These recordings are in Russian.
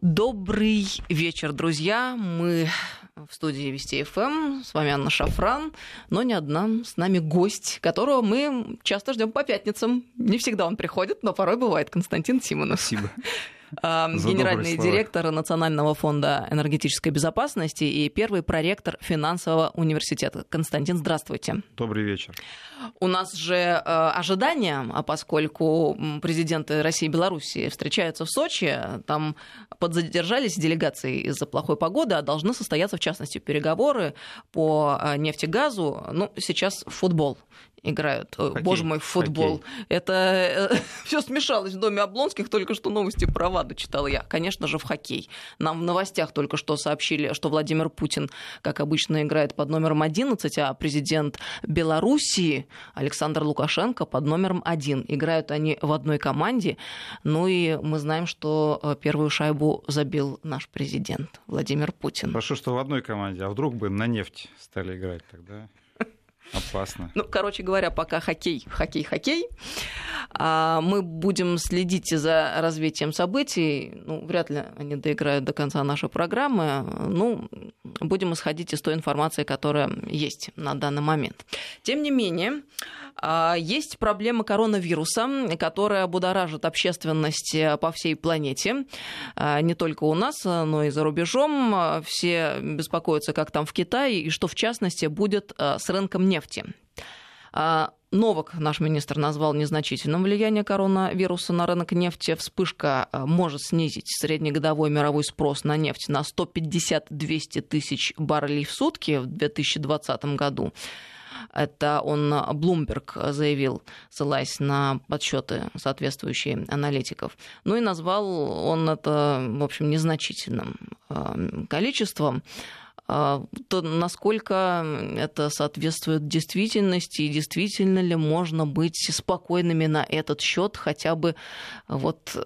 Добрый вечер, друзья. Мы в студии Вести ФМ. С вами Анна Шафран, но не одна. С нами гость, которого мы часто ждем по пятницам. Не всегда он приходит, но порой бывает. Константин Симонов. Спасибо. Генеральный директор Национального фонда энергетической безопасности и первый проректор финансового университета. Константин, здравствуйте. Добрый вечер. У нас же э, ожидания, а поскольку президенты России и Белоруссии встречаются в Сочи, там подзадержались делегации из-за плохой погоды, а должны состояться, в частности, переговоры по э, нефтегазу. Ну, сейчас футбол играют. Хоккей, Боже мой, футбол. Хоккей. Это э, все смешалось в доме Облонских, только что новости про ВАДА читала я. Конечно же, в хоккей. Нам в новостях только что сообщили, что Владимир Путин, как обычно, играет под номером 11, а президент Белоруссии Александр Лукашенко под номером 1. Играют они в одной команде. Ну и мы знаем, что э, первую шайбу забил наш президент Владимир Путин. Хорошо, что в одной команде, а вдруг бы на нефть стали играть тогда? Опасно. Ну, короче говоря, пока хоккей, хоккей, хоккей. А мы будем следить за развитием событий. Ну, вряд ли они доиграют до конца нашей программы. Ну, будем исходить из той информации, которая есть на данный момент. Тем не менее, есть проблема коронавируса, которая будоражит общественность по всей планете. А, не только у нас, но и за рубежом. Все беспокоятся, как там в Китае, и что, в частности, будет с рынком нефти. А, Новак, наш министр, назвал незначительным влияние коронавируса на рынок нефти. Вспышка может снизить среднегодовой мировой спрос на нефть на 150-200 тысяч баррелей в сутки в 2020 году. Это он Bloomberg заявил, ссылаясь на подсчеты соответствующие аналитиков. Ну и назвал он это, в общем, незначительным э, количеством э, то насколько это соответствует действительности и действительно ли можно быть спокойными на этот счет хотя бы вот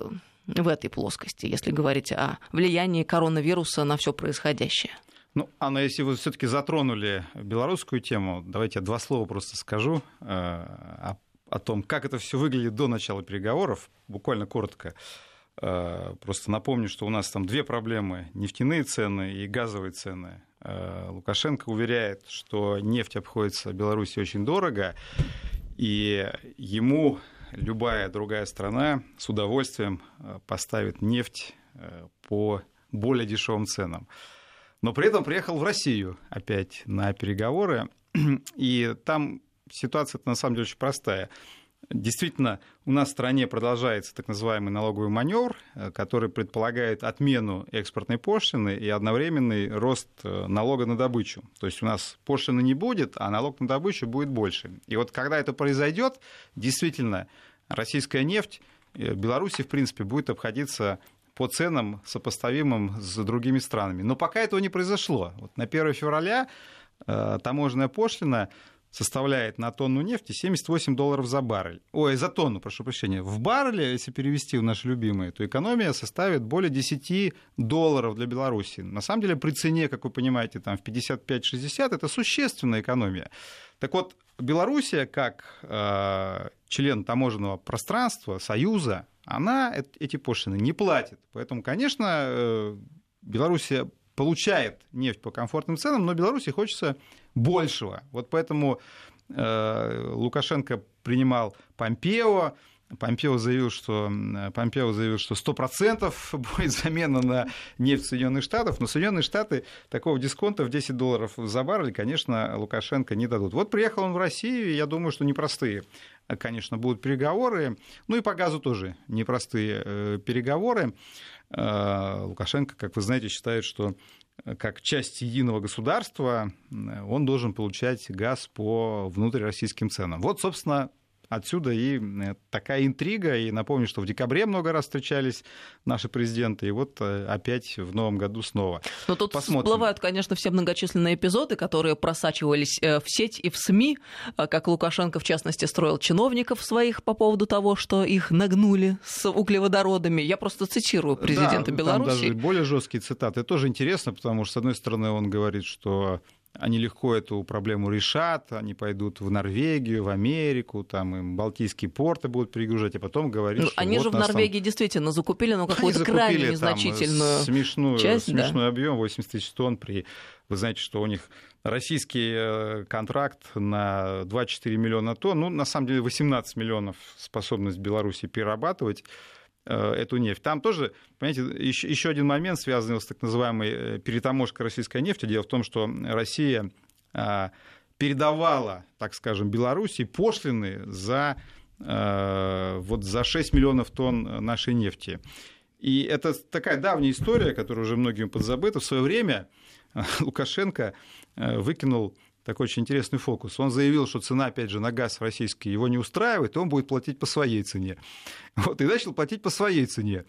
в этой плоскости, если говорить о влиянии коронавируса на все происходящее. Ну, Анна, если вы все-таки затронули белорусскую тему, давайте я два слова просто скажу э, о, о том, как это все выглядит до начала переговоров, буквально коротко. Э, просто напомню, что у нас там две проблемы: нефтяные цены и газовые цены. Э, Лукашенко уверяет, что нефть обходится Беларуси очень дорого, и ему любая другая страна с удовольствием поставит нефть по более дешевым ценам но при этом приехал в Россию опять на переговоры, и там ситуация на самом деле очень простая. Действительно, у нас в стране продолжается так называемый налоговый маневр, э, который предполагает отмену экспортной пошлины и одновременный рост э, налога на добычу. То есть у нас пошлины не будет, а налог на добычу будет больше. И вот когда это произойдет, действительно, российская нефть э, Беларуси, в принципе, будет обходиться по ценам, сопоставимым с другими странами. Но пока этого не произошло. Вот на 1 февраля э, таможенная пошлина составляет на тонну нефти 78 долларов за баррель. Ой, за тонну, прошу прощения. В барреле, если перевести в наши любимые, то экономия составит более 10 долларов для Беларуси. На самом деле, при цене, как вы понимаете, там в 55-60, это существенная экономия. Так вот, Белоруссия, как э, член таможенного пространства, Союза, она эти пошлины не платит. Поэтому, конечно, э, Белоруссия получает нефть по комфортным ценам, но Беларуси хочется большего. Вот поэтому э, Лукашенко принимал Помпео, Помпео заявил, что, Помпео заявил, что 100% будет замена на нефть Соединенных Штатов, но Соединенные Штаты такого дисконта в 10 долларов за баррель, конечно, Лукашенко не дадут. Вот приехал он в Россию, я думаю, что непростые конечно, будут переговоры. Ну и по газу тоже непростые э, переговоры. Э, Лукашенко, как вы знаете, считает, что как часть единого государства он должен получать газ по внутрироссийским ценам. Вот, собственно, Отсюда и э, такая интрига. И напомню, что в декабре много раз встречались наши президенты, и вот э, опять в новом году снова. Но тут Посмотрим. всплывают, конечно, все многочисленные эпизоды, которые просачивались э, в сеть и в СМИ, как Лукашенко, в частности, строил чиновников своих по поводу того, что их нагнули с углеводородами. Я просто цитирую президента да, Беларуси. Даже более жесткие цитаты. Это тоже интересно, потому что, с одной стороны, он говорит, что они легко эту проблему решат, они пойдут в Норвегию, в Америку, там им Балтийские порты будут перегружать, а потом говорить, ну, что Они вот же в Норвегии там... действительно закупили, но какую-то крайне незначительную смешную, часть. Смешной да. объем, 80 тысяч тонн при... Вы знаете, что у них российский э, контракт на 24 миллиона тонн, ну, на самом деле 18 миллионов способность Беларуси перерабатывать эту нефть. Там тоже, понимаете, еще, еще один момент, связанный с так называемой э, перетаможкой российской нефти. Дело в том, что Россия а, передавала, так скажем, Беларуси пошлины за, э, вот за 6 миллионов тонн нашей нефти. И это такая давняя история, которая уже многим подзабыта. В свое время Лукашенко выкинул такой очень интересный фокус. Он заявил, что цена, опять же, на газ российский его не устраивает, и он будет платить по своей цене. Вот, и начал платить по своей цене.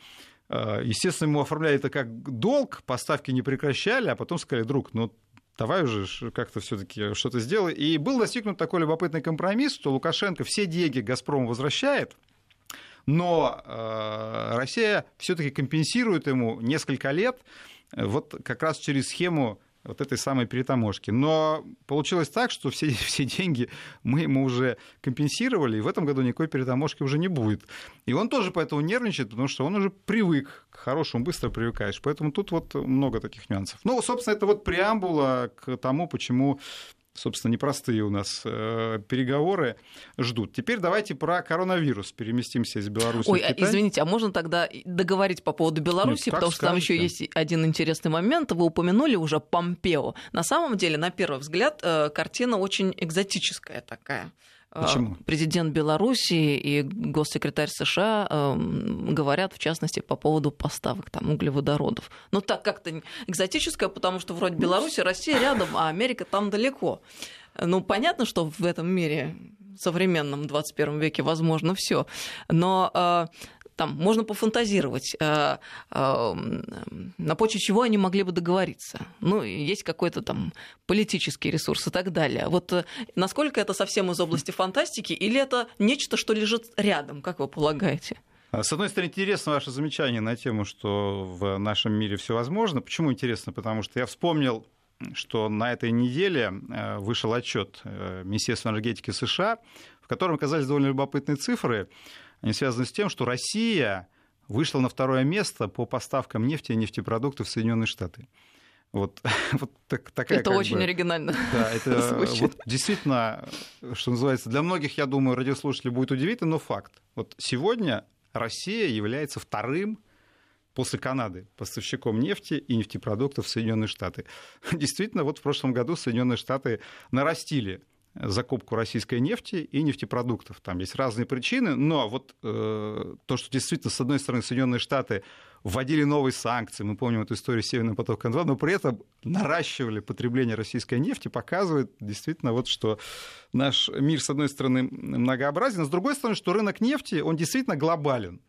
А, естественно, ему оформляли это как долг, поставки не прекращали, а потом сказали, друг, ну давай уже как-то все-таки что-то сделай. И был достигнут такой любопытный компромисс, что Лукашенко все деньги Газпрому возвращает, но э, Россия все-таки компенсирует ему несколько лет вот как раз через схему вот этой самой перетаможки. Но получилось так, что все, все деньги мы ему уже компенсировали, и в этом году никакой перетаможки уже не будет. И он тоже поэтому нервничает, потому что он уже привык к хорошему, быстро привыкаешь. Поэтому тут вот много таких нюансов. Ну, собственно, это вот преамбула к тому, почему собственно, непростые у нас э, переговоры ждут. Теперь давайте про коронавирус переместимся из Беларуси Ой, в а, Китай. извините, а можно тогда договорить по поводу Беларуси, Нет, потому что там еще есть один интересный момент. Вы упомянули уже Помпео. На самом деле, на первый взгляд, э, картина очень экзотическая такая. А, Почему? Президент Беларуси и госсекретарь США э, говорят, в частности, по поводу поставок там, углеводородов. Ну, так как-то экзотическое, потому что вроде Беларуси, Россия рядом, а Америка там далеко. Ну, понятно, что в этом мире современном 21 веке возможно все. Но э, там можно пофантазировать, э, э, на почве чего они могли бы договориться. Ну, есть какой-то там политический ресурс и так далее. Вот э, насколько это совсем из области фантастики, или это нечто, что лежит рядом, как вы полагаете? А, с одной стороны, интересно ваше замечание на тему, что в нашем мире все возможно. Почему интересно? Потому что я вспомнил, что на этой неделе вышел отчет Министерства энергетики США, в котором оказались довольно любопытные цифры они связаны с тем, что Россия вышла на второе место по поставкам нефти и нефтепродуктов в Соединенные Штаты. Вот, вот так, такая. Это очень бы, оригинально. Да, это вот, действительно, что называется, для многих, я думаю, радиослушателей будет удивительно, но факт. Вот сегодня Россия является вторым после Канады поставщиком нефти и нефтепродуктов в Соединенные Штаты. Действительно, вот в прошлом году Соединенные Штаты нарастили закупку российской нефти и нефтепродуктов. Там есть разные причины, но вот э, то, что действительно, с одной стороны, Соединенные Штаты вводили новые санкции, мы помним эту историю Северного потока-2, но при этом наращивали потребление российской нефти, показывает действительно, вот, что наш мир, с одной стороны, многообразен, а с другой стороны, что рынок нефти, он действительно глобален.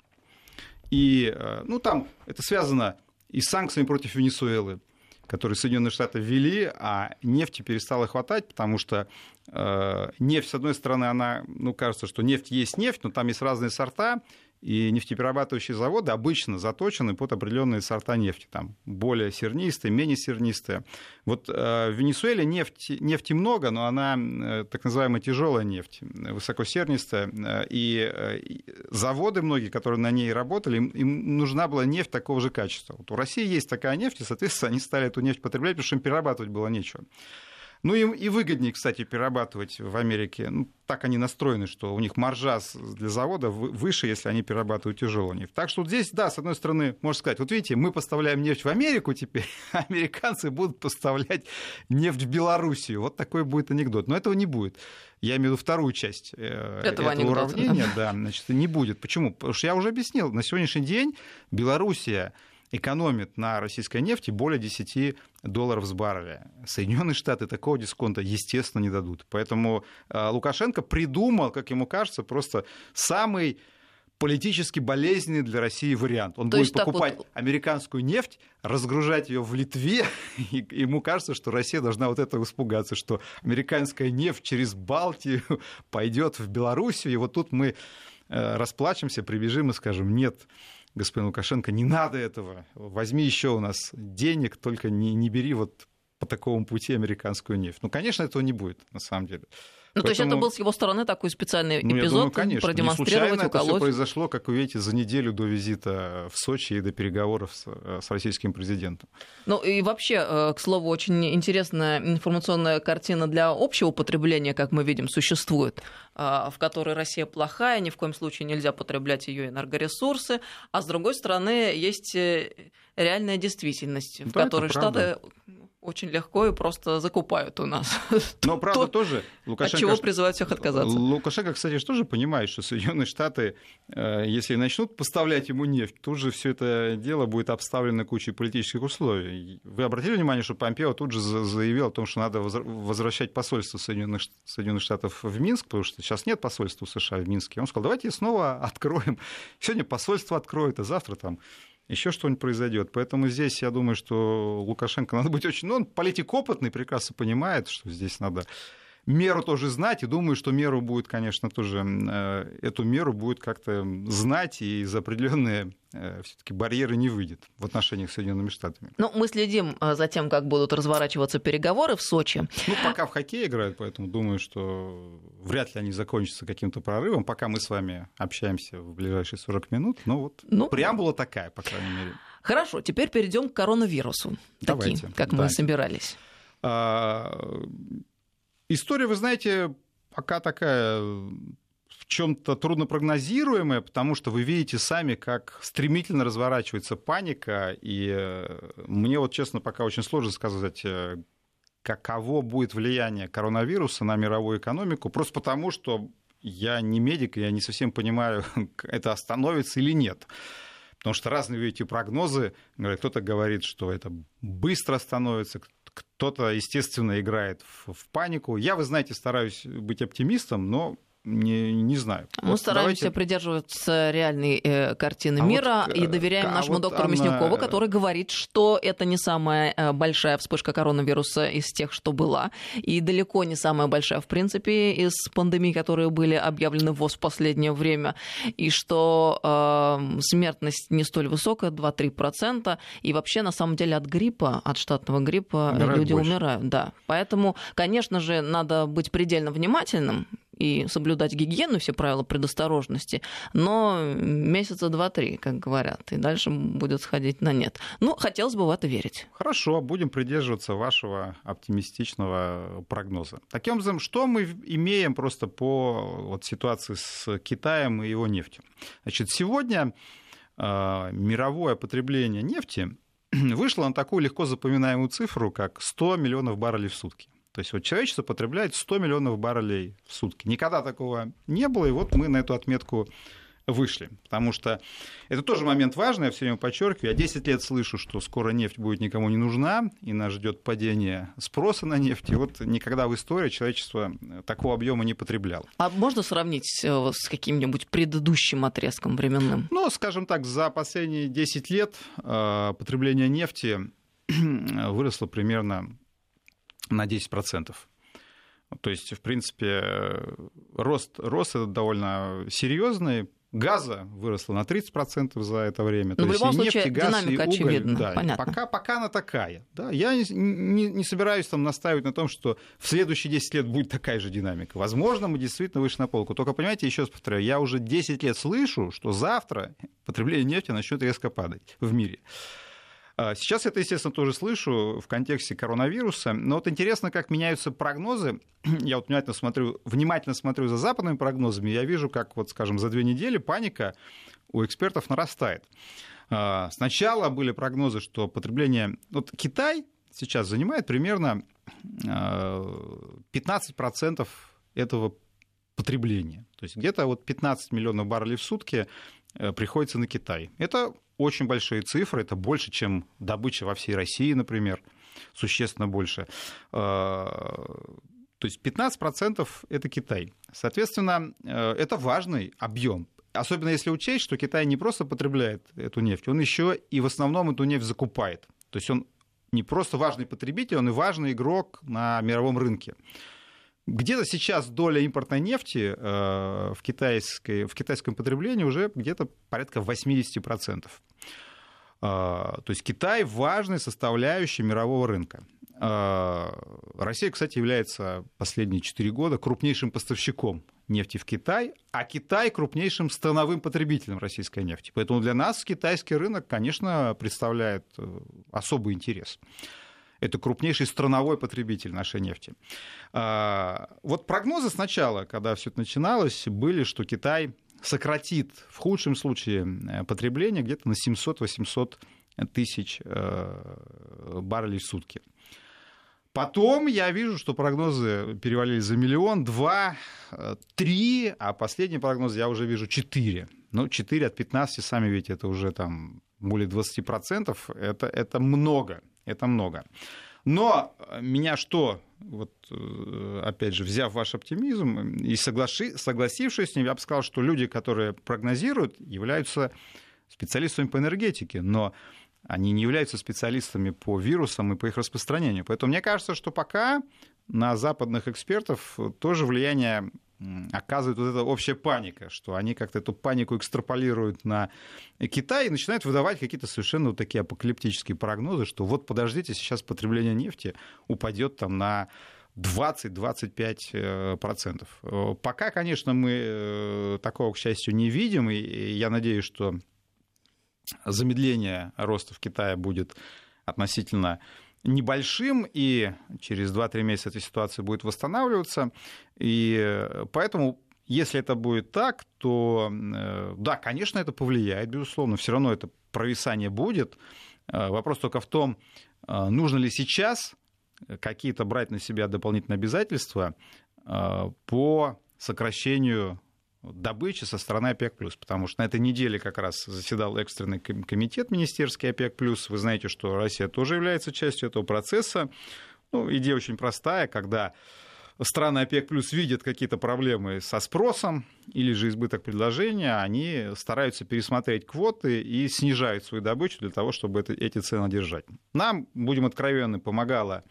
И, э, ну, там это связано и с санкциями против Венесуэлы, которые Соединенные Штаты ввели, а нефти перестало хватать, потому что э, нефть, с одной стороны, она, ну, кажется, что нефть есть нефть, но там есть разные сорта, и нефтеперерабатывающие заводы обычно заточены под определенные сорта нефти, там более сернистые, менее сернистые. Вот э, в Венесуэле нефти, нефти много, но она э, так называемая тяжелая нефть, высокосернистая, э, и, заводы многие, которые на ней работали, им, им нужна была нефть такого же качества. Вот у России есть такая нефть, и, соответственно, они стали эту нефть потреблять, потому что им перерабатывать было нечего. Ну, им и выгоднее, кстати, перерабатывать в Америке. Ну, так они настроены, что у них маржа для завода выше, если они перерабатывают тяжелую нефть. Так что вот здесь, да, с одной стороны, можно сказать, вот видите, мы поставляем нефть в Америку теперь, а американцы будут поставлять нефть в Белоруссию. Вот такой будет анекдот. Но этого не будет. Я имею в виду вторую часть э, этого, этого уравнения. Да, значит, не будет. Почему? Потому что я уже объяснил, на сегодняшний день Белоруссия экономит на российской нефти более 10 долларов с барреля. Соединенные Штаты такого дисконта, естественно, не дадут. Поэтому э, Лукашенко придумал, как ему кажется, просто самый политически болезненный для России вариант. Он То будет покупать вот... американскую нефть, разгружать ее в Литве, и ему кажется, что Россия должна вот этого испугаться, что американская нефть через Балтию пойдет в Белоруссию, и вот тут мы э, расплачемся, прибежим и скажем, нет, господин Лукашенко, не надо этого, возьми еще у нас денег, только не, не бери вот по такому пути американскую нефть. Ну, конечно, этого не будет, на самом деле. Ну, Поэтому... то есть это был с его стороны такой специальный ну, эпизод, думаю, конечно. продемонстрировать, не уколоть. это все произошло, как вы видите, за неделю до визита в Сочи и до переговоров с, э, с российским президентом. Ну и вообще, э, к слову, очень интересная информационная картина для общего потребления, как мы видим, существует, э, в которой Россия плохая, ни в коем случае нельзя потреблять ее энергоресурсы, а с другой стороны есть реальная действительность, в да, которой Штаты очень легко и просто закупают у нас. Но правда тоже Лукашенко... От чего призывают всех отказаться? Лукашенко, кстати, тоже понимает, что Соединенные Штаты, э, если начнут поставлять ему нефть, тут же все это дело будет обставлено кучей политических условий. Вы обратили внимание, что Помпео тут же заявил о том, что надо возвращать посольство Соединенных, Соединенных Штатов в Минск, потому что сейчас нет посольства США в Минске. Он сказал, давайте снова откроем. Сегодня посольство откроет, а завтра там еще что-нибудь произойдет. Поэтому здесь я думаю, что Лукашенко надо быть очень... Ну, он политик опытный, прекрасно понимает, что здесь надо меру тоже знать, и думаю, что меру будет, конечно, тоже, э, эту меру будет как-то знать, и из определенные э, все-таки барьеры не выйдет в отношениях с Соединенными Штатами. Ну, мы следим э, за тем, как будут разворачиваться переговоры в Сочи. Ну, пока в хоккей играют, поэтому думаю, что вряд ли они закончатся каким-то прорывом. Пока мы с вами общаемся в ближайшие 40 минут, но вот ну, преамбула такая, по крайней мере. Хорошо, теперь перейдем к коронавирусу. Давайте. Такие, как Давайте. мы собирались. А, История, вы знаете, пока такая в чем-то труднопрогнозируемая, потому что вы видите сами, как стремительно разворачивается паника, и э, мне вот, честно, пока очень сложно сказать, э, каково будет влияние коронавируса на мировую экономику, просто потому что я не медик, я не совсем понимаю, это остановится или нет. Потому что разные, видите, прогнозы. Кто-то говорит, что это быстро становится, кто-то, естественно, играет в, в панику. Я, вы знаете, стараюсь быть оптимистом, но не, не знаю. Мы вот стараемся давайте... придерживаться реальной э, картины а мира вот, и э, доверяем а нашему вот доктору она... Мяснюкову, который говорит, что это не самая э, большая вспышка коронавируса из тех, что была, и далеко не самая большая, в принципе, из пандемий, которые были объявлены в ВОЗ в последнее время, и что э, смертность не столь высокая, 2-3%, и вообще, на самом деле, от гриппа, от штатного гриппа умирают люди больше. умирают. Да. Поэтому, конечно же, надо быть предельно внимательным, и соблюдать гигиену, все правила предосторожности, но месяца два-три, как говорят, и дальше будет сходить на нет. Ну, хотелось бы в это верить. Хорошо, будем придерживаться вашего оптимистичного прогноза. Таким образом, что мы имеем просто по вот, ситуации с Китаем и его нефтью? Значит, сегодня э, мировое потребление нефти вышло на такую легко запоминаемую цифру, как 100 миллионов баррелей в сутки. То есть вот человечество потребляет 100 миллионов баррелей в сутки. Никогда такого не было, и вот мы на эту отметку вышли. Потому что это тоже момент важный, я все время подчеркиваю. Я 10 лет слышу, что скоро нефть будет никому не нужна, и нас ждет падение спроса на нефть. И вот никогда в истории человечество такого объема не потребляло. А можно сравнить э, с каким-нибудь предыдущим отрезком временным? Ну, скажем так, за последние 10 лет э, потребление нефти выросло примерно на 10%. То есть, в принципе, рост, рост это довольно серьезный. Газа выросло на 30% за это время. Но То в любом есть случае, нефть, газ, динамика и уголь, очевидна. Да, Понятно. Пока, пока она такая. Да. Я не, не, не собираюсь там настаивать на том, что в следующие 10 лет будет такая же динамика. Возможно, мы действительно вышли на полку. Только, понимаете, еще раз повторяю, я уже 10 лет слышу, что завтра потребление нефти начнет резко падать в мире. А, сейчас это, естественно, тоже слышу в контексте коронавируса. Но вот интересно, как меняются прогнозы. Я вот внимательно смотрю, внимательно смотрю за западными прогнозами. Я вижу, как, вот, скажем, за две недели паника у экспертов нарастает. А, сначала были прогнозы, что потребление... Вот Китай сейчас занимает примерно 15% а, этого потребления. То есть где-то вот 15 миллионов баррелей в сутки э, приходится на Китай. Это очень большие цифры, это больше, чем добыча во всей России, например, существенно больше. А, то есть 15% это Китай. Соответственно, э, это важный объем. Особенно если учесть, что Китай не просто потребляет эту нефть, он еще и в основном эту нефть закупает. То есть он не просто важный потребитель, он и важный игрок на мировом рынке. Где-то сейчас доля импортной нефти э, в, китайской, в китайском потреблении уже где-то порядка 80%. Э, то есть Китай важный составляющий мирового рынка. Россия, кстати, является последние 4 года крупнейшим поставщиком нефти в Китай, а Китай крупнейшим страновым потребителем российской нефти. Поэтому для нас китайский рынок, конечно, представляет э, особый интерес. Это крупнейший страновой потребитель нашей нефти. А, вот прогнозы сначала, когда все это начиналось, были, что Китай сократит в худшем случае э, потребление где-то на 700-800 тысяч э, баррелей в сутки. Потом я вижу, что прогнозы перевалили за миллион, два, э, три, а последний прогноз я уже вижу четыре. Ну, четыре от 15, сами видите, это уже там более 20%, это, это много, это много. Но меня что, вот э, опять же, взяв ваш оптимизм и соглаши, согласившись с ним, я бы сказал, что люди, которые прогнозируют, являются специалистами по энергетике, но они не являются специалистами по вирусам и по их распространению. Поэтому мне кажется, что пока на западных экспертов тоже влияние оказывает вот эта общая паника, что они как-то эту панику экстраполируют на Китай и начинают выдавать какие-то совершенно вот такие апокалиптические прогнозы, что вот подождите, сейчас потребление нефти упадет там на 20-25%. Э, Пока, конечно, мы э, такого, к счастью, не видим, и я надеюсь, что замедление роста в Китае будет относительно небольшим, и через 2-3 месяца эта ситуация будет восстанавливаться. И поэтому если это будет так, то э, да, конечно, это повлияет, безусловно, все равно это провисание будет. Э, вопрос только в том, э, нужно ли сейчас какие-то брать на себя дополнительные обязательства по сокращению добычи со стороны ОПЕК+, потому что на этой неделе как раз заседал экстренный комитет министерский ОПЕК+. Вы знаете, что Россия тоже является частью этого процесса. Ну, идея очень простая, когда страны ОПЕК плюс видят какие-то проблемы со спросом или же избыток предложения, они стараются пересмотреть квоты и снижают свою добычу для того, чтобы это, эти цены держать. Нам, будем откровенны, помогала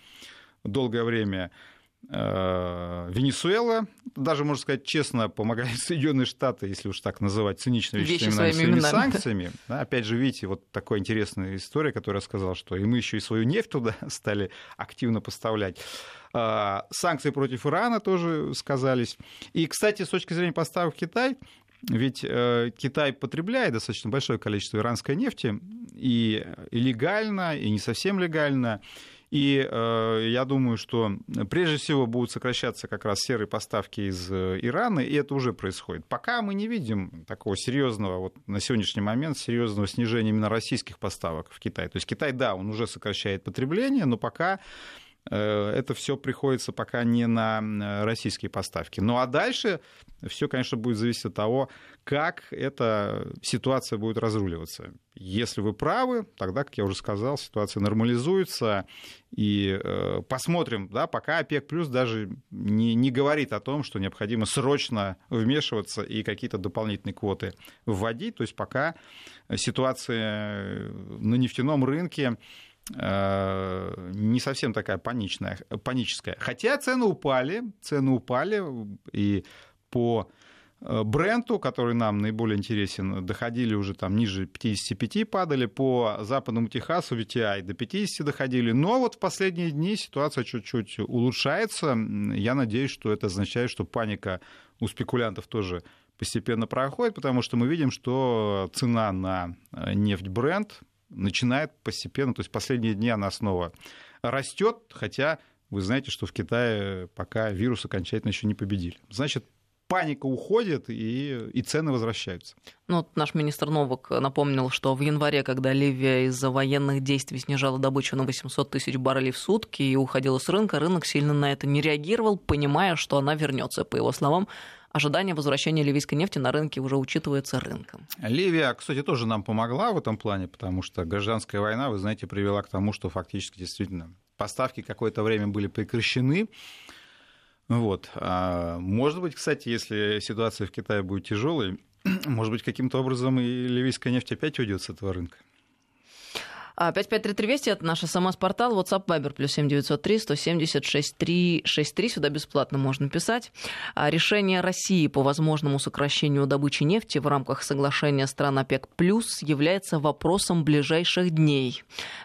долгое время Венесуэла, даже, можно сказать, честно, помогает Соединенные Штаты, если уж так называть циничными вещами, своими санкциями. Да, опять же, видите, вот такая интересная история, которую я сказал, что и мы еще и свою нефть туда стали активно поставлять. А, санкции против Ирана тоже сказались. И, кстати, с точки зрения поставок в Китай, ведь э, Китай потребляет достаточно большое количество иранской нефти, и легально, и не совсем легально. И э, я думаю, что прежде всего будут сокращаться как раз серые поставки из э, Ирана, и это уже происходит. Пока мы не видим такого серьезного, вот на сегодняшний момент, серьезного снижения именно российских поставок в Китай. То есть Китай, да, он уже сокращает потребление, но пока это все приходится пока не на э, российские поставки. Ну а дальше все, конечно, будет зависеть от того, как эта ситуация будет разруливаться. Если вы правы, тогда, как я уже сказал, ситуация нормализуется. И э, посмотрим, да, пока ОПЕК плюс даже не, не говорит о том, что необходимо срочно вмешиваться и какие-то дополнительные квоты вводить. То есть пока ситуация на нефтяном рынке Э, не совсем такая паничная, паническая. Хотя цены упали, цены упали, и по э, бренду, который нам наиболее интересен, доходили уже там ниже 55 падали, по западному Техасу VTI до 50 доходили, но вот в последние дни ситуация чуть-чуть улучшается. Я надеюсь, что это означает, что паника у спекулянтов тоже постепенно проходит, потому что мы видим, что цена на э, нефть бренд начинает постепенно, то есть последние дни она снова растет, хотя вы знаете, что в Китае пока вирус окончательно еще не победили. Значит, паника уходит и, и цены возвращаются. Ну, вот наш министр Новак напомнил, что в январе, когда Ливия из-за военных действий снижала добычу на 800 тысяч баррелей в сутки и уходила с рынка, рынок сильно на это не реагировал, понимая, что она вернется. По его словам, ожидание возвращения ливийской нефти на рынке уже учитывается рынком. Ливия, кстати, тоже нам помогла в этом плане, потому что гражданская война, вы знаете, привела к тому, что фактически действительно поставки какое-то время были прекращены. Вот. А может быть, кстати, если ситуация в Китае будет тяжелой, может быть, каким-то образом и ливийская нефть опять уйдет с этого рынка. 553320 это наш СМС-портал, WhatsApp Viber плюс 7903 176 363. Сюда бесплатно можно писать. А решение России по возможному сокращению добычи нефти в рамках соглашения стран ОПЕК плюс является вопросом ближайших дней.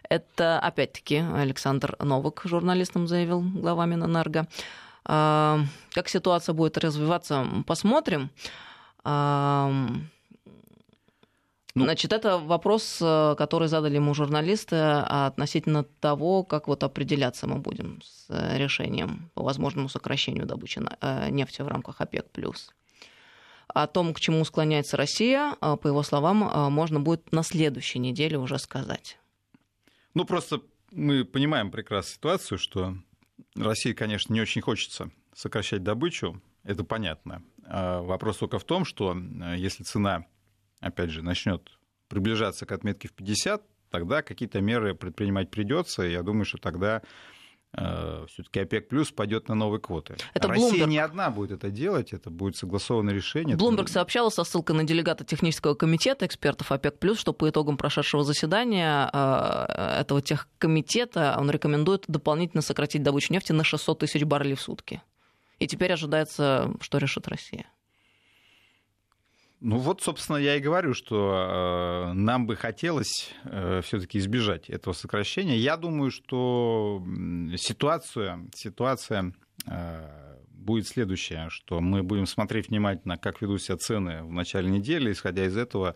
Это, опять-таки, Александр Новак, журналистам заявил, глава Минэнерго. А, как ситуация будет развиваться, посмотрим. А, ну, Значит, это вопрос, э, который задали ему журналисты относительно того, как вот определяться мы будем с э, решением по возможному сокращению добычи э, нефти в рамках ОПЕК+. О том, к чему склоняется Россия, по его словам, можно будет на следующей неделе уже сказать. Ну, просто мы понимаем прекрасно ситуацию, что России, конечно, не очень хочется сокращать добычу, это понятно. А вопрос только в том, что если цена опять же, начнет приближаться к отметке в 50, тогда какие-то меры предпринимать придется. И я думаю, что тогда э, все-таки ОПЕК плюс пойдет на новые квоты. Это Россия Bloomberg. не одна будет это делать, это будет согласованное решение. Блумберг это... сообщал со ссылкой на делегата технического комитета экспертов ОПЕК плюс, что по итогам прошедшего заседания э, этого техкомитета он рекомендует дополнительно сократить добычу нефти на 600 тысяч баррелей в сутки. И теперь ожидается, что решит Россия. Ну вот, собственно, я и говорю, что э, нам бы хотелось э, все-таки избежать этого сокращения. Я думаю, что ситуация, ситуация э, будет следующая, что мы будем смотреть внимательно, как ведут себя цены в начале недели, исходя из этого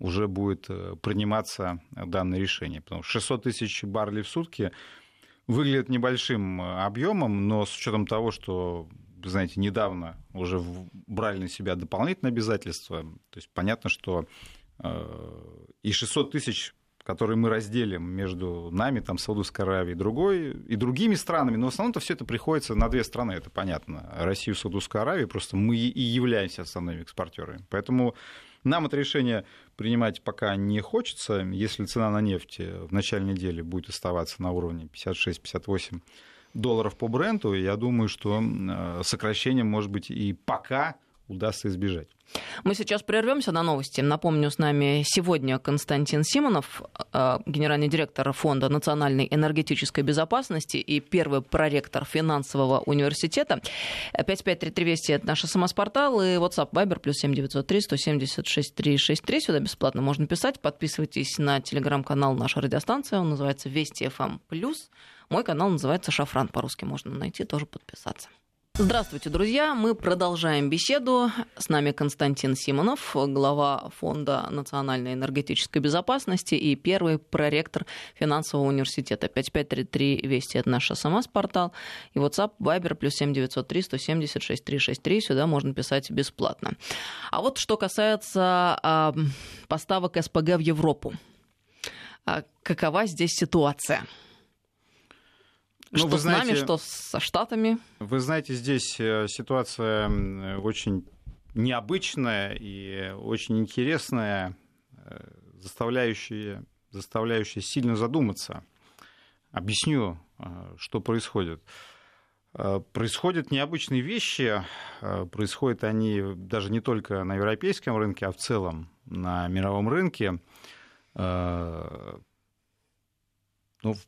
уже будет э, приниматься данное решение. Потому что 600 тысяч баррелей в сутки выглядит небольшим э, объемом, но с учетом того, что знаете, недавно уже брали на себя дополнительные обязательства. То есть понятно, что э, и 600 тысяч которые мы разделим между нами, там, Саудовской Аравией другой, и другими странами, но в основном-то все это приходится на две страны, это понятно. Россию, Саудовскую Аравию, просто мы и являемся основными экспортерами. Поэтому нам это решение принимать пока не хочется. Если цена на нефть в начале недели будет оставаться на уровне 56-58 долларов по бренду, я думаю, что э, сокращение, может быть, и пока удастся избежать. Мы сейчас прервемся на новости. Напомню, с нами сегодня Константин Симонов, э, генеральный директор Фонда национальной энергетической безопасности и первый проректор финансового университета. 553320 это наш смс-портал и WhatsApp Viber плюс 7903 176 363. Сюда бесплатно можно писать. Подписывайтесь на телеграм-канал нашей радиостанции. Он называется Вести ФМ+. Мой канал называется «Шафран», по-русски можно найти, тоже подписаться. Здравствуйте, друзья. Мы продолжаем беседу. С нами Константин Симонов, глава Фонда национальной энергетической безопасности и первый проректор финансового университета. 5533 Вести – это наш СМС-портал. И WhatsApp, Viber, плюс 7903 176 363. Сюда можно писать бесплатно. А вот что касается а, поставок СПГ в Европу. А, какова здесь ситуация? Ну, что с знаете, нами, что со Штатами. Вы знаете, здесь э, ситуация очень необычная и очень интересная, э, заставляющая, заставляющая сильно задуматься. Объясню, э, что происходит. Происходят необычные вещи, происходят они даже не только на европейском рынке, а в целом на мировом рынке. Ну,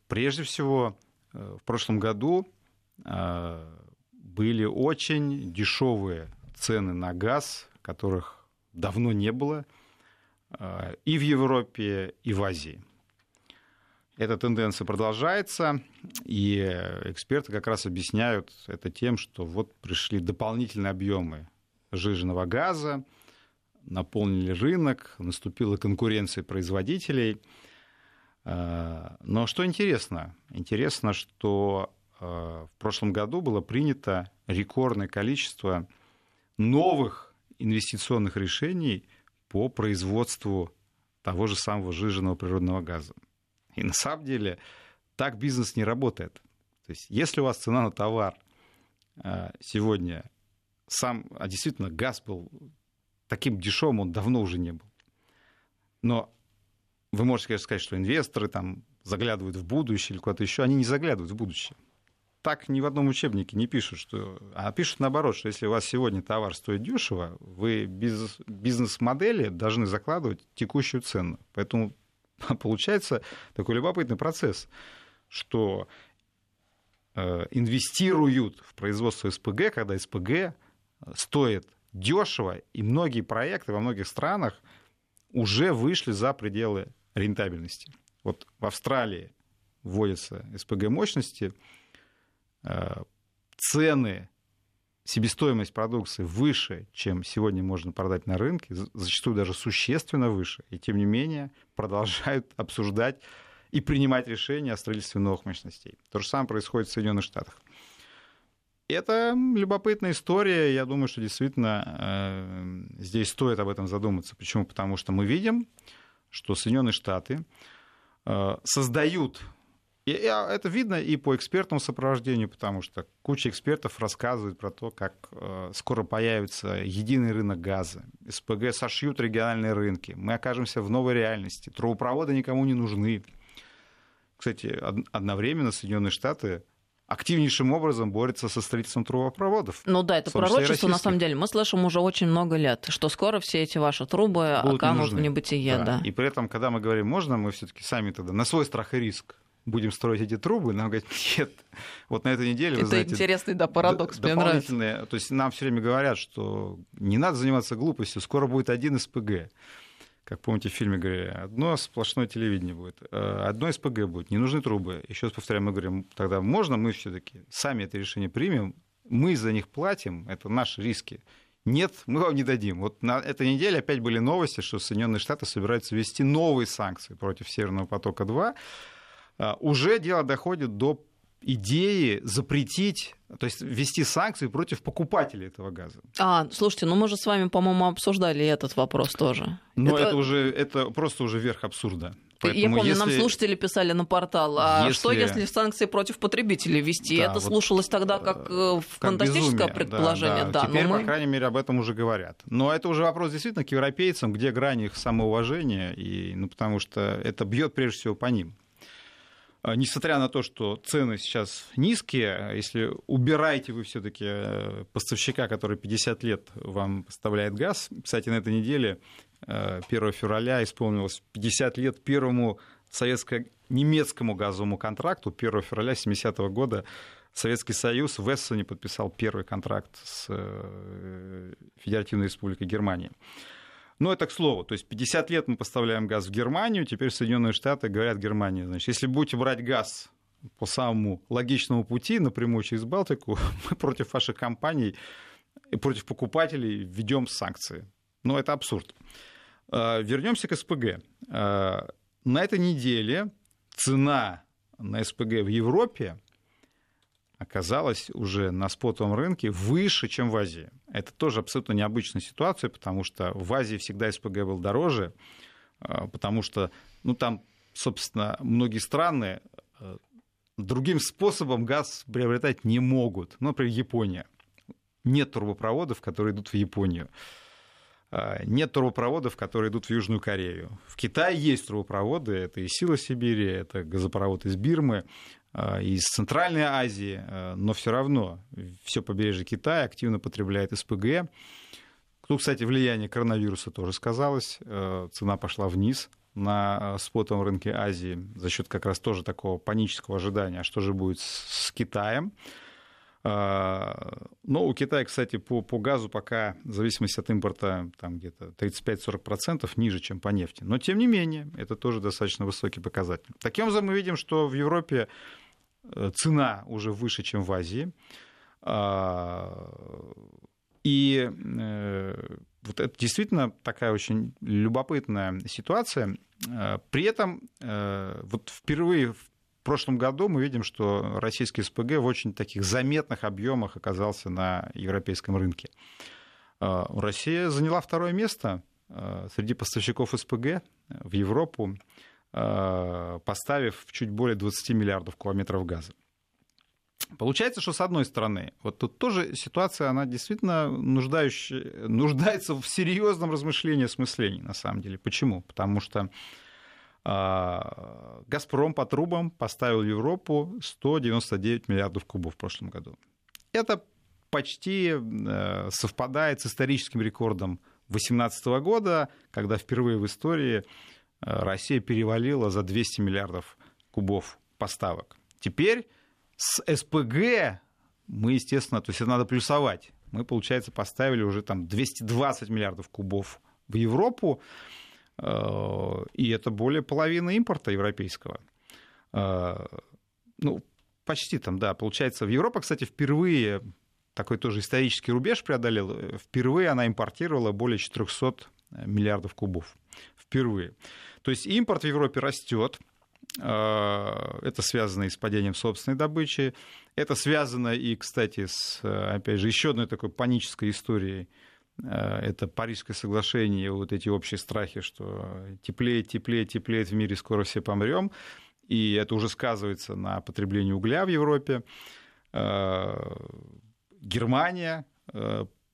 прежде всего, в прошлом году э, были очень дешевые цены на газ, которых давно не было э, и в Европе, и в Азии. Эта тенденция продолжается, и эксперты как раз объясняют это тем, что вот пришли дополнительные объемы жиженного газа, наполнили рынок, наступила конкуренция производителей – но что интересно? Интересно, что э, в прошлом году было принято рекордное количество новых инвестиционных решений по производству того же самого жиженного природного газа. И на самом деле так бизнес не работает. То есть если у вас цена на товар э, сегодня сам, а действительно газ был таким дешевым, он давно уже не был. Но вы можете, конечно, сказать, что инвесторы там заглядывают в будущее или куда-то еще. Они не заглядывают в будущее. Так ни в одном учебнике не пишут, что... А пишут наоборот, что если у вас сегодня товар стоит дешево, вы без бизнес-модели должны закладывать текущую цену. Поэтому получается такой любопытный процесс, что э, инвестируют в производство СПГ, когда СПГ стоит дешево, и многие проекты во многих странах уже вышли за пределы рентабельности. Вот в Австралии вводятся СПГ мощности, э, цены, себестоимость продукции выше, чем сегодня можно продать на рынке, зачастую даже существенно выше, и тем не менее продолжают обсуждать и принимать решения о строительстве новых мощностей. То же самое происходит в Соединенных Штатах. Это любопытная история. Я думаю, что действительно э, здесь стоит об этом задуматься. Почему? Потому что мы видим, что Соединенные Штаты э, создают и это видно и по экспертному сопровождению, потому что куча экспертов рассказывает про то, как э, скоро появится единый рынок газа, СПГ сошьют региональные рынки, мы окажемся в новой реальности, трубопроводы никому не нужны. Кстати, одновременно Соединенные Штаты активнейшим образом борется со строительством трубопроводов. Ну да, это пророчество на самом деле. Мы слышим уже очень много лет, что скоро все эти ваши трубы Будут оканут в небытие. Да. Да. И при этом, когда мы говорим можно, мы все-таки сами тогда на свой страх и риск будем строить эти трубы, нам говорят, нет. Вот на этой неделе, вы Это знаете... интересный, да, парадокс, мне нравится. То есть нам все время говорят, что не надо заниматься глупостью, скоро будет один СПГ как помните, в фильме говорили, одно сплошное телевидение будет, э, одно СПГ будет, не нужны трубы. Еще раз повторяю, мы говорим, тогда можно мы все-таки сами это решение примем, мы за них платим, это наши риски. Нет, мы вам не дадим. Вот на этой неделе опять были новости, что Соединенные Штаты собираются ввести новые санкции против Северного потока-2. Э, уже дело доходит до идеи запретить, то есть ввести санкции против покупателей этого газа. А, слушайте, ну мы же с вами, по-моему, обсуждали этот вопрос тоже. Но это, это уже это просто уже верх абсурда. Поэтому Я помню, если... нам слушатели писали на портал, а если... что если санкции против потребителей ввести? Да, это вот слушалось тогда как, э, как фантастическое безумие. предположение. Да, да. да Теперь, мы... по крайней мере, об этом уже говорят. Но это уже вопрос действительно к европейцам, где грани их самоуважения, и, ну, потому что это бьет прежде всего по ним. А, несмотря на то, что цены сейчас низкие, если убираете вы все-таки э, поставщика, который 50 лет вам поставляет газ, кстати, на этой неделе 1 э, февраля исполнилось 50 лет первому советско-немецкому газовому контракту. 1 февраля 70 -го года Советский Союз в Эссене подписал первый контракт с э, Федеративной Республикой Германия. Но это к слову. То есть 50 лет мы поставляем газ в Германию, теперь Соединенные Штаты говорят Германии, значит, если будете брать газ по самому логичному пути, напрямую через Балтику, мы против ваших компаний и против покупателей введем санкции. Но это абсурд. А, Вернемся к СПГ. А, на этой неделе цена на СПГ в Европе оказалась уже на спотовом рынке выше, чем в Азии. Это тоже абсолютно необычная ситуация, потому что в Азии всегда СПГ был дороже, а, потому что ну, там, собственно, многие страны а, другим способом газ приобретать не могут. Ну, например, Япония. Нет трубопроводов, которые идут в Японию. А, нет трубопроводов, которые идут в Южную Корею. В Китае есть трубопроводы, это и Сила Сибири, это газопровод из Бирмы, из Центральной Азии, а, но все равно все побережье Китая активно потребляет СПГ. Тут, кстати, влияние коронавируса тоже сказалось. А, цена пошла вниз на спотовом рынке Азии за счет как раз тоже такого панического ожидания, что же будет с Китаем. Но у Китая, кстати, по, по газу пока зависимость от импорта там где-то 35-40% ниже, чем по нефти. Но, тем не менее, это тоже достаточно высокий показатель. Таким образом, мы видим, что в Европе Э, цена уже выше, чем в Азии. А, и э, вот это действительно такая очень любопытная ситуация. Э, при этом вот впервые в прошлом году мы видим, что российский СПГ в очень таких заметных объемах оказался на европейском рынке. Россия заняла второе место среди поставщиков СПГ в Европу. Э, поставив чуть более 20 миллиардов километров газа. Получается, что с одной стороны, вот тут тоже ситуация, она действительно нуждающая, нуждается в серьезном размышлении, осмыслении, на самом деле. Почему? Потому что э, Газпром по трубам поставил в Европу 199 миллиардов кубов в прошлом году. Это почти э, совпадает с историческим рекордом 2018 года, когда впервые в истории Россия перевалила за 200 миллиардов кубов поставок. Теперь с СПГ мы, естественно, то есть это надо плюсовать. Мы, получается, поставили уже там 220 миллиардов кубов в Европу, и это более половины импорта европейского. Ну, почти там, да. Получается, в Европа, кстати, впервые такой тоже исторический рубеж преодолел. Впервые она импортировала более 400 миллиардов кубов. Впервые. То есть импорт в Европе растет. Это связано и с падением собственной добычи. Это связано и, кстати, с, опять же, еще одной такой панической историей Э, это Парижское соглашение, вот эти общие страхи, что теплеет, теплеет, теплеет в мире, скоро все помрем. И это уже сказывается на потреблении угля в Европе. Э, Германия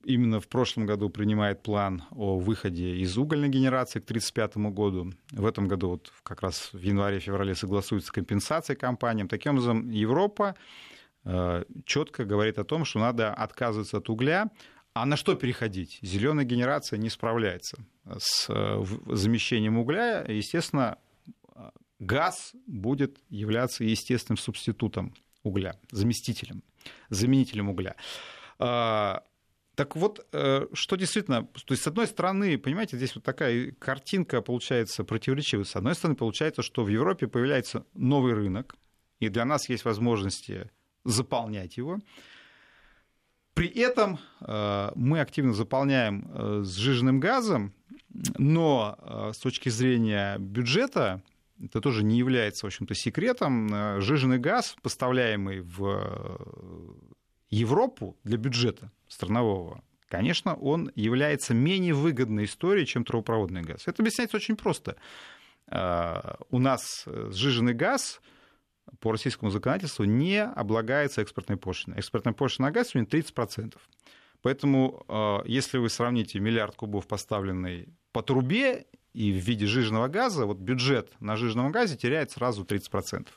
именно в прошлом году принимает план о выходе из угольной генерации к 1935 году. В этом году вот как раз в январе-феврале согласуется компенсация компаниям. Таким образом, Европа четко говорит о том, что надо отказываться от угля, а на что переходить? Зеленая генерация не справляется с э, замещением угля. Естественно, газ будет являться естественным субститутом угля, заместителем, заменителем угля. Так вот, э, что действительно, то есть, с одной стороны, понимаете, здесь вот такая картинка получается противоречивая. С одной стороны, получается, что в Европе появляется новый рынок, и для нас есть возможности заполнять его. При этом э, мы активно заполняем э, сжиженным газом, но с точки зрения бюджета это тоже не является, в общем-то, секретом. Сжиженный газ, поставляемый в Европу для бюджета странового, конечно, он является менее выгодной историей, чем трубопроводный газ. Это объясняется очень просто. У нас сжиженный газ по российскому законодательству не облагается экспортной пошлиной. Экспортная пошлина на газ сегодня 30%. Поэтому, э, если вы сравните миллиард кубов, поставленный по трубе, и в виде жиженного газа, вот бюджет на жиженном газе теряет сразу 30%.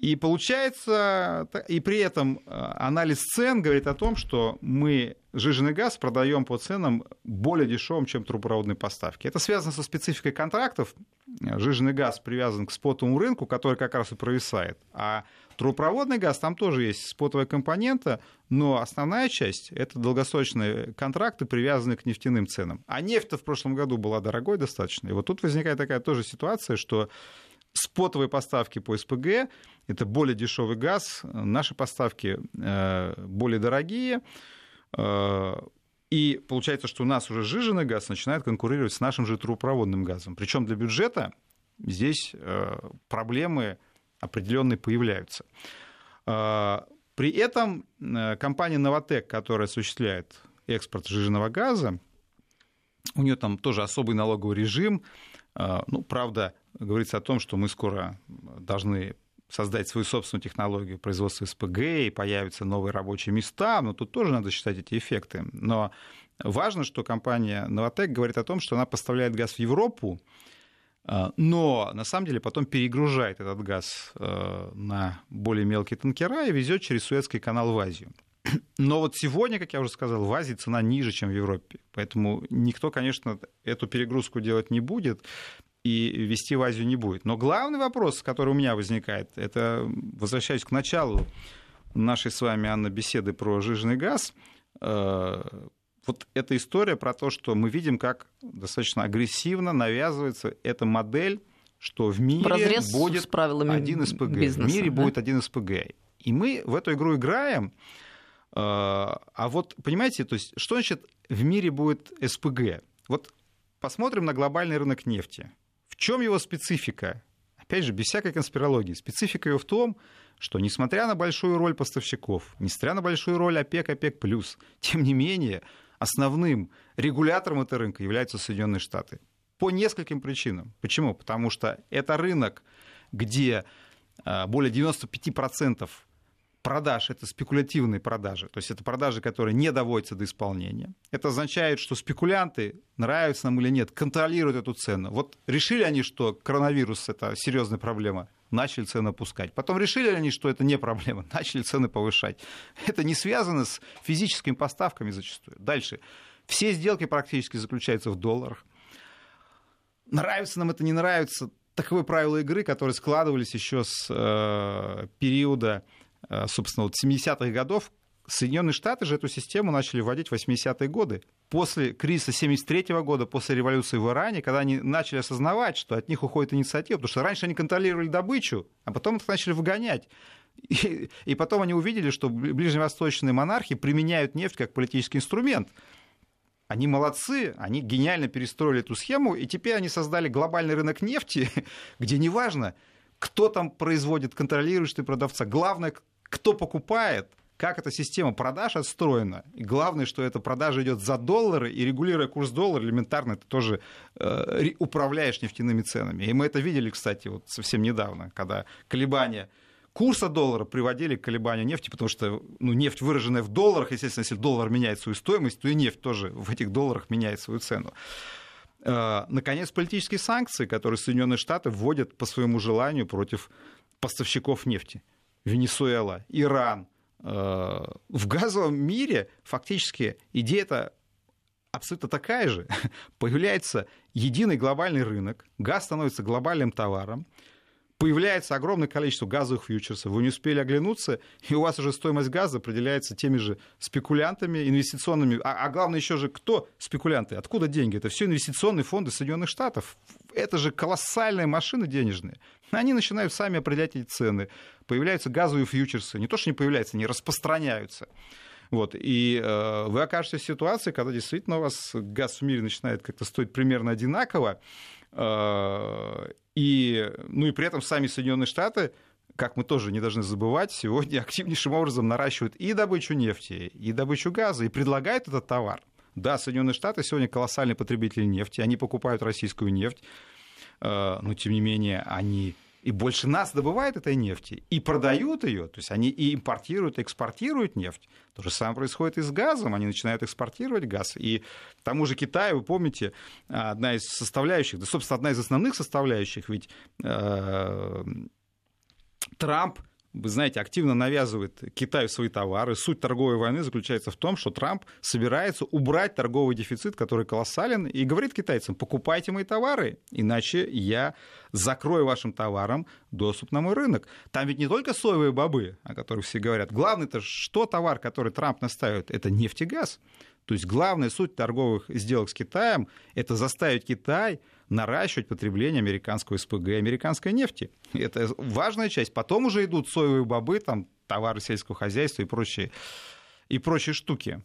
И получается, и при этом э, анализ цен говорит о том, что мы жиженый газ продаем по ценам более дешевым, чем трубопроводные поставки. Это связано со спецификой контрактов. Жиженый газ привязан к спотовому рынку, который как раз и провисает. А трубопроводный газ, там тоже есть спотовая компонента, но основная часть — это долгосрочные контракты, привязанные к нефтяным ценам. А нефть-то в прошлом году была дорогой достаточно. И вот тут возникает такая тоже ситуация, что спотовые поставки по СПГ — это более дешевый газ, наши поставки э, более дорогие, э, и получается, что у нас уже сжиженный газ начинает конкурировать с нашим же трубопроводным газом. Причем для бюджета здесь э, проблемы определенные появляются. При этом компания «Новотек», которая осуществляет экспорт сжиженного газа, у нее там тоже особый налоговый режим. Ну, правда, говорится о том, что мы скоро должны создать свою собственную технологию производства СПГ, и появятся новые рабочие места, но тут тоже надо считать эти эффекты. Но важно, что компания Новотек говорит о том, что она поставляет газ в Европу, а, но на самом деле потом перегружает этот газ а, на более мелкие танкера и везет через Суэцкий канал в Азию. Но вот сегодня, как я уже сказал, в Азии цена ниже, чем в Европе. Поэтому никто, конечно, эту перегрузку делать не будет и вести в Азию не будет. Но главный вопрос, который у меня возникает, это, возвращаясь к началу нашей с вами, Анна, беседы про жиженый газ, э, вот эта история про то, что мы видим, как достаточно агрессивно навязывается эта модель, что в мире будет один СПГ. Бизнеса, в мире да? будет один СПГ. И мы в эту игру играем. Э, а вот, понимаете, то есть, что значит в мире будет СПГ? Вот посмотрим на глобальный рынок нефти чем его специфика? Опять же, без всякой конспирологии. Специфика ее в том, что несмотря на большую роль поставщиков, несмотря на большую роль ОПЕК, ОПЕК+, тем не менее, основным регулятором этого рынка являются Соединенные Штаты. По нескольким причинам. Почему? Потому что это рынок, где а, более 95% продаж это спекулятивные продажи, то есть это продажи, которые не доводятся до исполнения. Это означает, что спекулянты, нравится нам или нет, контролируют эту цену. Вот решили они, что коронавирус это серьезная проблема, начали цены опускать. Потом решили они, что это не проблема, начали цены повышать. Это не связано с физическими поставками зачастую. Дальше. Все сделки практически заключаются в долларах. нравится нам это, не нравится, таковы правила игры, которые складывались еще с э, периода, собственно, вот 70-х годов. Соединенные Штаты же эту систему начали вводить в 80-е годы. После кризиса 73 -го года, после революции в Иране, когда они начали осознавать, что от них уходит инициатива, потому что раньше они контролировали добычу, а потом их начали выгонять. И, и потом они увидели, что ближневосточные монархи применяют нефть как политический инструмент. Они молодцы, они гениально перестроили эту схему, и теперь они создали глобальный рынок нефти, где неважно, кто там производит, контролирует что продавца. Главное, кто покупает, как эта система продаж отстроена. И главное, что эта продажа идет за доллары, и регулируя курс доллара, элементарно ты тоже э, управляешь нефтяными ценами. И мы это видели, кстати, вот совсем недавно, когда колебания курса доллара приводили к колебанию нефти, потому что ну, нефть, выраженная в долларах, естественно, если доллар меняет свою стоимость, то и нефть тоже в этих долларах меняет свою цену. Э, наконец, политические санкции, которые Соединенные Штаты вводят по своему желанию против поставщиков нефти. Венесуэла, Иран. Э, в газовом мире фактически идея это абсолютно такая же. Появляется единый глобальный рынок, газ становится глобальным товаром, появляется огромное количество газовых фьючерсов, вы не успели оглянуться, и у вас уже стоимость газа определяется теми же спекулянтами, инвестиционными. А, а главное еще же, кто спекулянты? Откуда деньги? Это все инвестиционные фонды Соединенных Штатов. Это же колоссальные машины денежные. Они начинают сами определять эти цены. Появляются газовые фьючерсы. Не то, что не появляются, они распространяются. Вот, и э, вы окажетесь в ситуации, когда действительно у вас газ в мире начинает как-то стоить примерно одинаково, э, и, ну и при этом сами Соединенные Штаты как мы тоже не должны забывать, сегодня активнейшим образом наращивают и добычу нефти, и добычу газа, и предлагают этот товар. Да, Соединенные Штаты сегодня колоссальные потребители нефти, они покупают российскую нефть, э, но тем не менее они и больше нас добывают этой нефти и продают ее, то есть они и импортируют, и экспортируют нефть. То же самое происходит и с газом, они начинают экспортировать газ. И к тому же Китай, вы помните, одна из составляющих, да, собственно, одна из основных составляющих, ведь э, Трамп вы знаете, активно навязывает Китаю свои товары. Суть торговой войны заключается в том, что Трамп собирается убрать торговый дефицит, который колоссален, и говорит китайцам, покупайте мои товары, иначе я закрою вашим товарам доступ на мой рынок. Там ведь не только соевые бобы, о которых все говорят. Главный-то что товар, который Трамп наставит, это нефть и газ. То есть главная суть торговых сделок с Китаем – это заставить Китай наращивать потребление американского СПГ и американской нефти. Это важная часть. Потом уже идут соевые бобы, там, товары сельского хозяйства и прочие, и прочие штуки.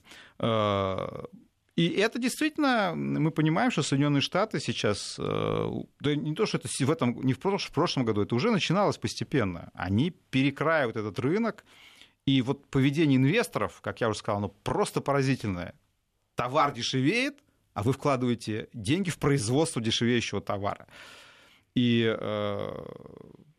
И это действительно, мы понимаем, что Соединенные Штаты сейчас, э, да не то, что это в этом, не в прошлом, в прошлом году, это уже начиналось постепенно. Они перекраивают этот рынок, и вот поведение инвесторов, как я уже сказал, оно просто поразительное. Товар дешевеет, а вы вкладываете деньги в производство дешевеющего товара. И э,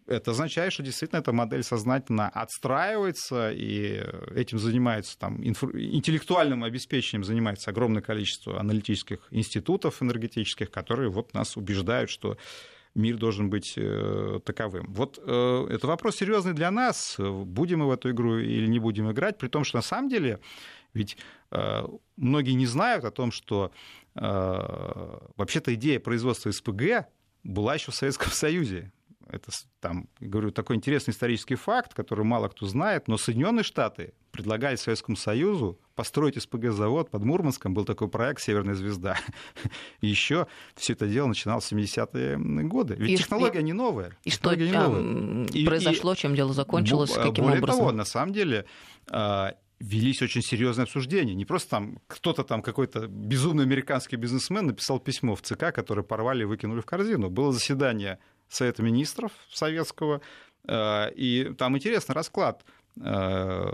это означает, что действительно эта модель сознательно отстраивается, и этим занимается там, инфра... интеллектуальным обеспечением занимается огромное количество аналитических институтов энергетических, которые вот нас убеждают, что мир должен быть э, таковым. Вот э, это вопрос серьезный для нас, будем мы в эту игру или не будем играть, при том, что на самом деле ведь э, многие не знают о том, что э, вообще-то идея производства СПГ была еще в Советском Союзе. Это там, говорю, такой интересный исторический факт, который мало кто знает, но Соединенные Штаты предлагали Советскому Союзу построить СПГ-завод под Мурманском. Был такой проект «Северная звезда». И еще все это дело начиналось в 70-е годы. Ведь и технология и, не новая. И что не новая. И, произошло, и, чем дело закончилось, каким более образом? того, на самом деле, а, велись очень серьезные обсуждения. Не просто там кто-то там, какой-то безумный американский бизнесмен написал письмо в ЦК, которое порвали и выкинули в корзину. Было заседание Совета министров советского, э, и там интересный расклад. Э,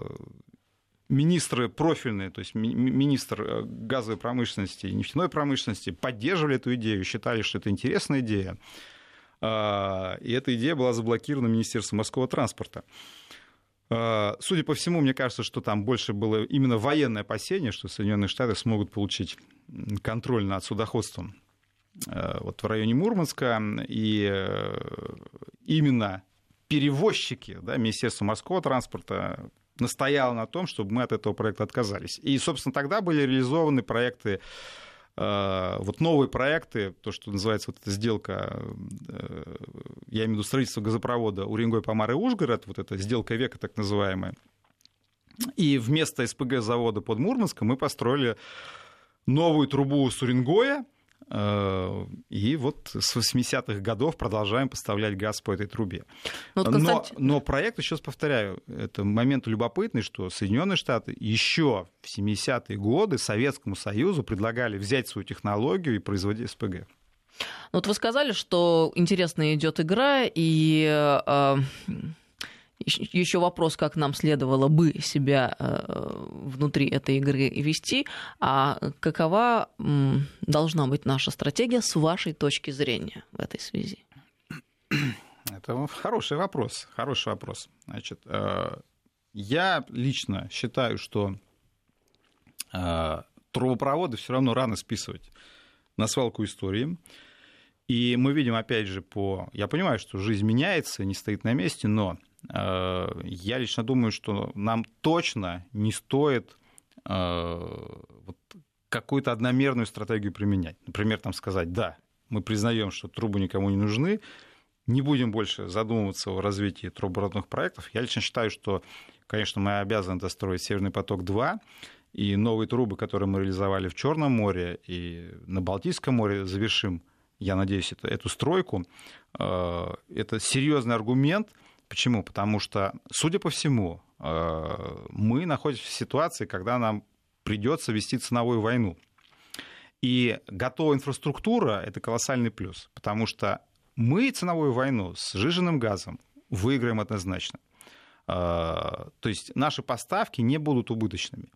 министры профильные, то есть министр э, газовой промышленности и нефтяной промышленности поддерживали эту идею, считали, что это интересная идея. И эта идея была заблокирована Министерством морского транспорта. Судя по всему, мне кажется, что там больше было именно военное опасение, что Соединенные Штаты смогут получить контроль над судоходством вот в районе Мурманска. И э, именно перевозчики, да, Министерство морского транспорта настояло на том, чтобы мы от этого проекта отказались. И, собственно, тогда были реализованы проекты вот новые проекты, то, что называется вот эта сделка, я имею в виду строительство газопровода Уренгой, Помар и Ужгород, вот эта сделка века так называемая, и вместо СПГ-завода под Мурманском мы построили новую трубу Сурингоя, Э, и вот с 80-х годов продолжаем поставлять газ по этой трубе. Ну, вот, Константин... но, но проект, еще раз повторяю, это момент любопытный, что Соединенные Штаты еще в 70-е годы Советскому Союзу предлагали взять свою технологию и производить СПГ. Ну, вот вы сказали, что интересная идет игра, и э, еще вопрос, как нам следовало бы себя э, внутри этой игры вести, а какова должна быть наша стратегия с вашей точки зрения в этой связи? Это хороший вопрос, хороший вопрос. Значит, э, я лично считаю, что э, трубопроводы все равно рано списывать на свалку истории. И мы видим, опять же, по... Я понимаю, что жизнь меняется, не стоит на месте, но я лично думаю, что нам точно не стоит э, вот какую-то одномерную стратегию применять. Например, там сказать, да, мы признаем, что трубы никому не нужны, не будем больше задумываться о развитии трубопроводных проектов. Я лично считаю, что, конечно, мы обязаны достроить Северный поток-2, и новые трубы, которые мы реализовали в Черном море и на Балтийском море, завершим, я надеюсь, это, эту стройку. Э, это серьезный аргумент – Почему? Потому что, судя по всему, э, мы находимся в ситуации, когда нам придется вести ценовую войну. И готовая инфраструктура – это колоссальный плюс, потому что мы ценовую войну с сжиженным газом выиграем однозначно. Э, то есть наши поставки не будут убыточными.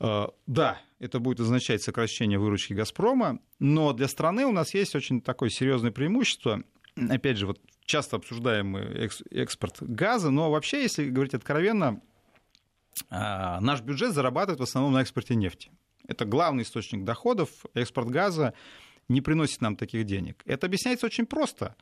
Э, да, это будет означать сокращение выручки «Газпрома», но для страны у нас есть очень такое серьезное преимущество. Опять же, вот часто обсуждаемый экспорт газа, но вообще, если говорить откровенно, а, наш бюджет зарабатывает в основном на экспорте нефти. Это главный источник доходов. Экспорт газа не приносит нам таких денег. Это объясняется очень просто.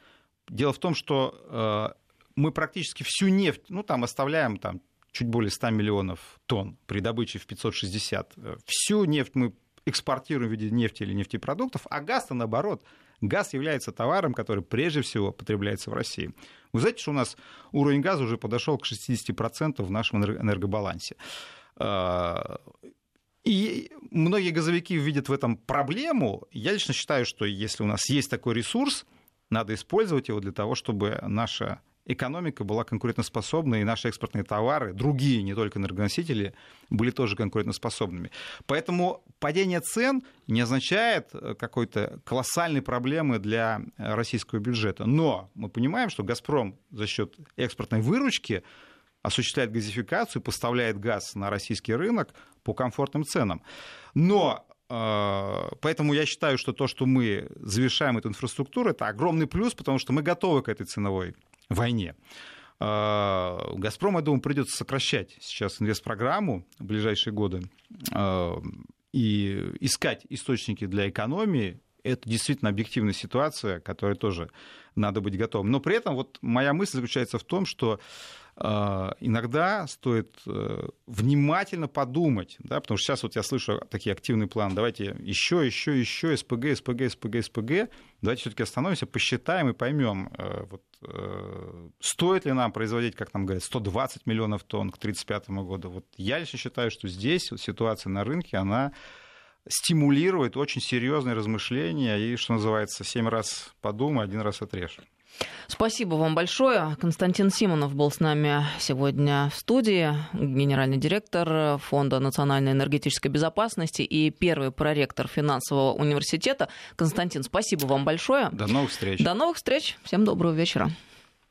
Дело в том, что а, мы практически всю нефть, ну там оставляем там, чуть более 100 миллионов тонн при добыче в 560. Всю нефть мы экспортируем в виде нефти или нефтепродуктов, а газ-то наоборот – Газ является товаром, который прежде всего потребляется в России. Вы знаете, что у нас уровень газа уже подошел к 60% в нашем энергобалансе. А, и многие газовики видят в этом проблему. Я лично считаю, что если у нас есть такой ресурс, надо использовать его для того, чтобы наша экономика была конкурентоспособна, и наши экспортные товары, другие, не только энергоносители, были тоже конкурентоспособными. Поэтому падение цен не означает э, какой-то колоссальной проблемы для э, российского бюджета. Но мы понимаем, что «Газпром» за счет экспортной выручки осуществляет газификацию, поставляет газ на российский рынок по комфортным ценам. Но э, Поэтому я считаю, что то, что мы завершаем эту инфраструктуру, это огромный плюс, потому что мы готовы к этой ценовой войне. А, Газпром, я думаю, придется сокращать сейчас инвестпрограмму в ближайшие годы а, и искать источники для экономии. Это действительно объективная ситуация, которой тоже надо быть готовым. Но при этом вот моя мысль заключается в том, что иногда стоит э, внимательно подумать, да, потому что сейчас вот я слышу такие активные планы, давайте еще, еще, еще, СПГ, СПГ, СПГ, СПГ, давайте все-таки остановимся, посчитаем и поймем, э, вот, э, стоит ли нам производить, как нам говорят, 120 миллионов тонн к 1935 году. Вот я лично считаю, что здесь ситуация на рынке, она стимулирует очень серьезные размышления и, что называется, семь раз подумай, один раз отрежь. Спасибо вам большое. Константин Симонов был с нами сегодня в студии, генеральный директор Фонда национальной энергетической безопасности и первый проректор финансового университета. Константин, спасибо вам большое. До новых встреч. До новых встреч. Всем доброго вечера.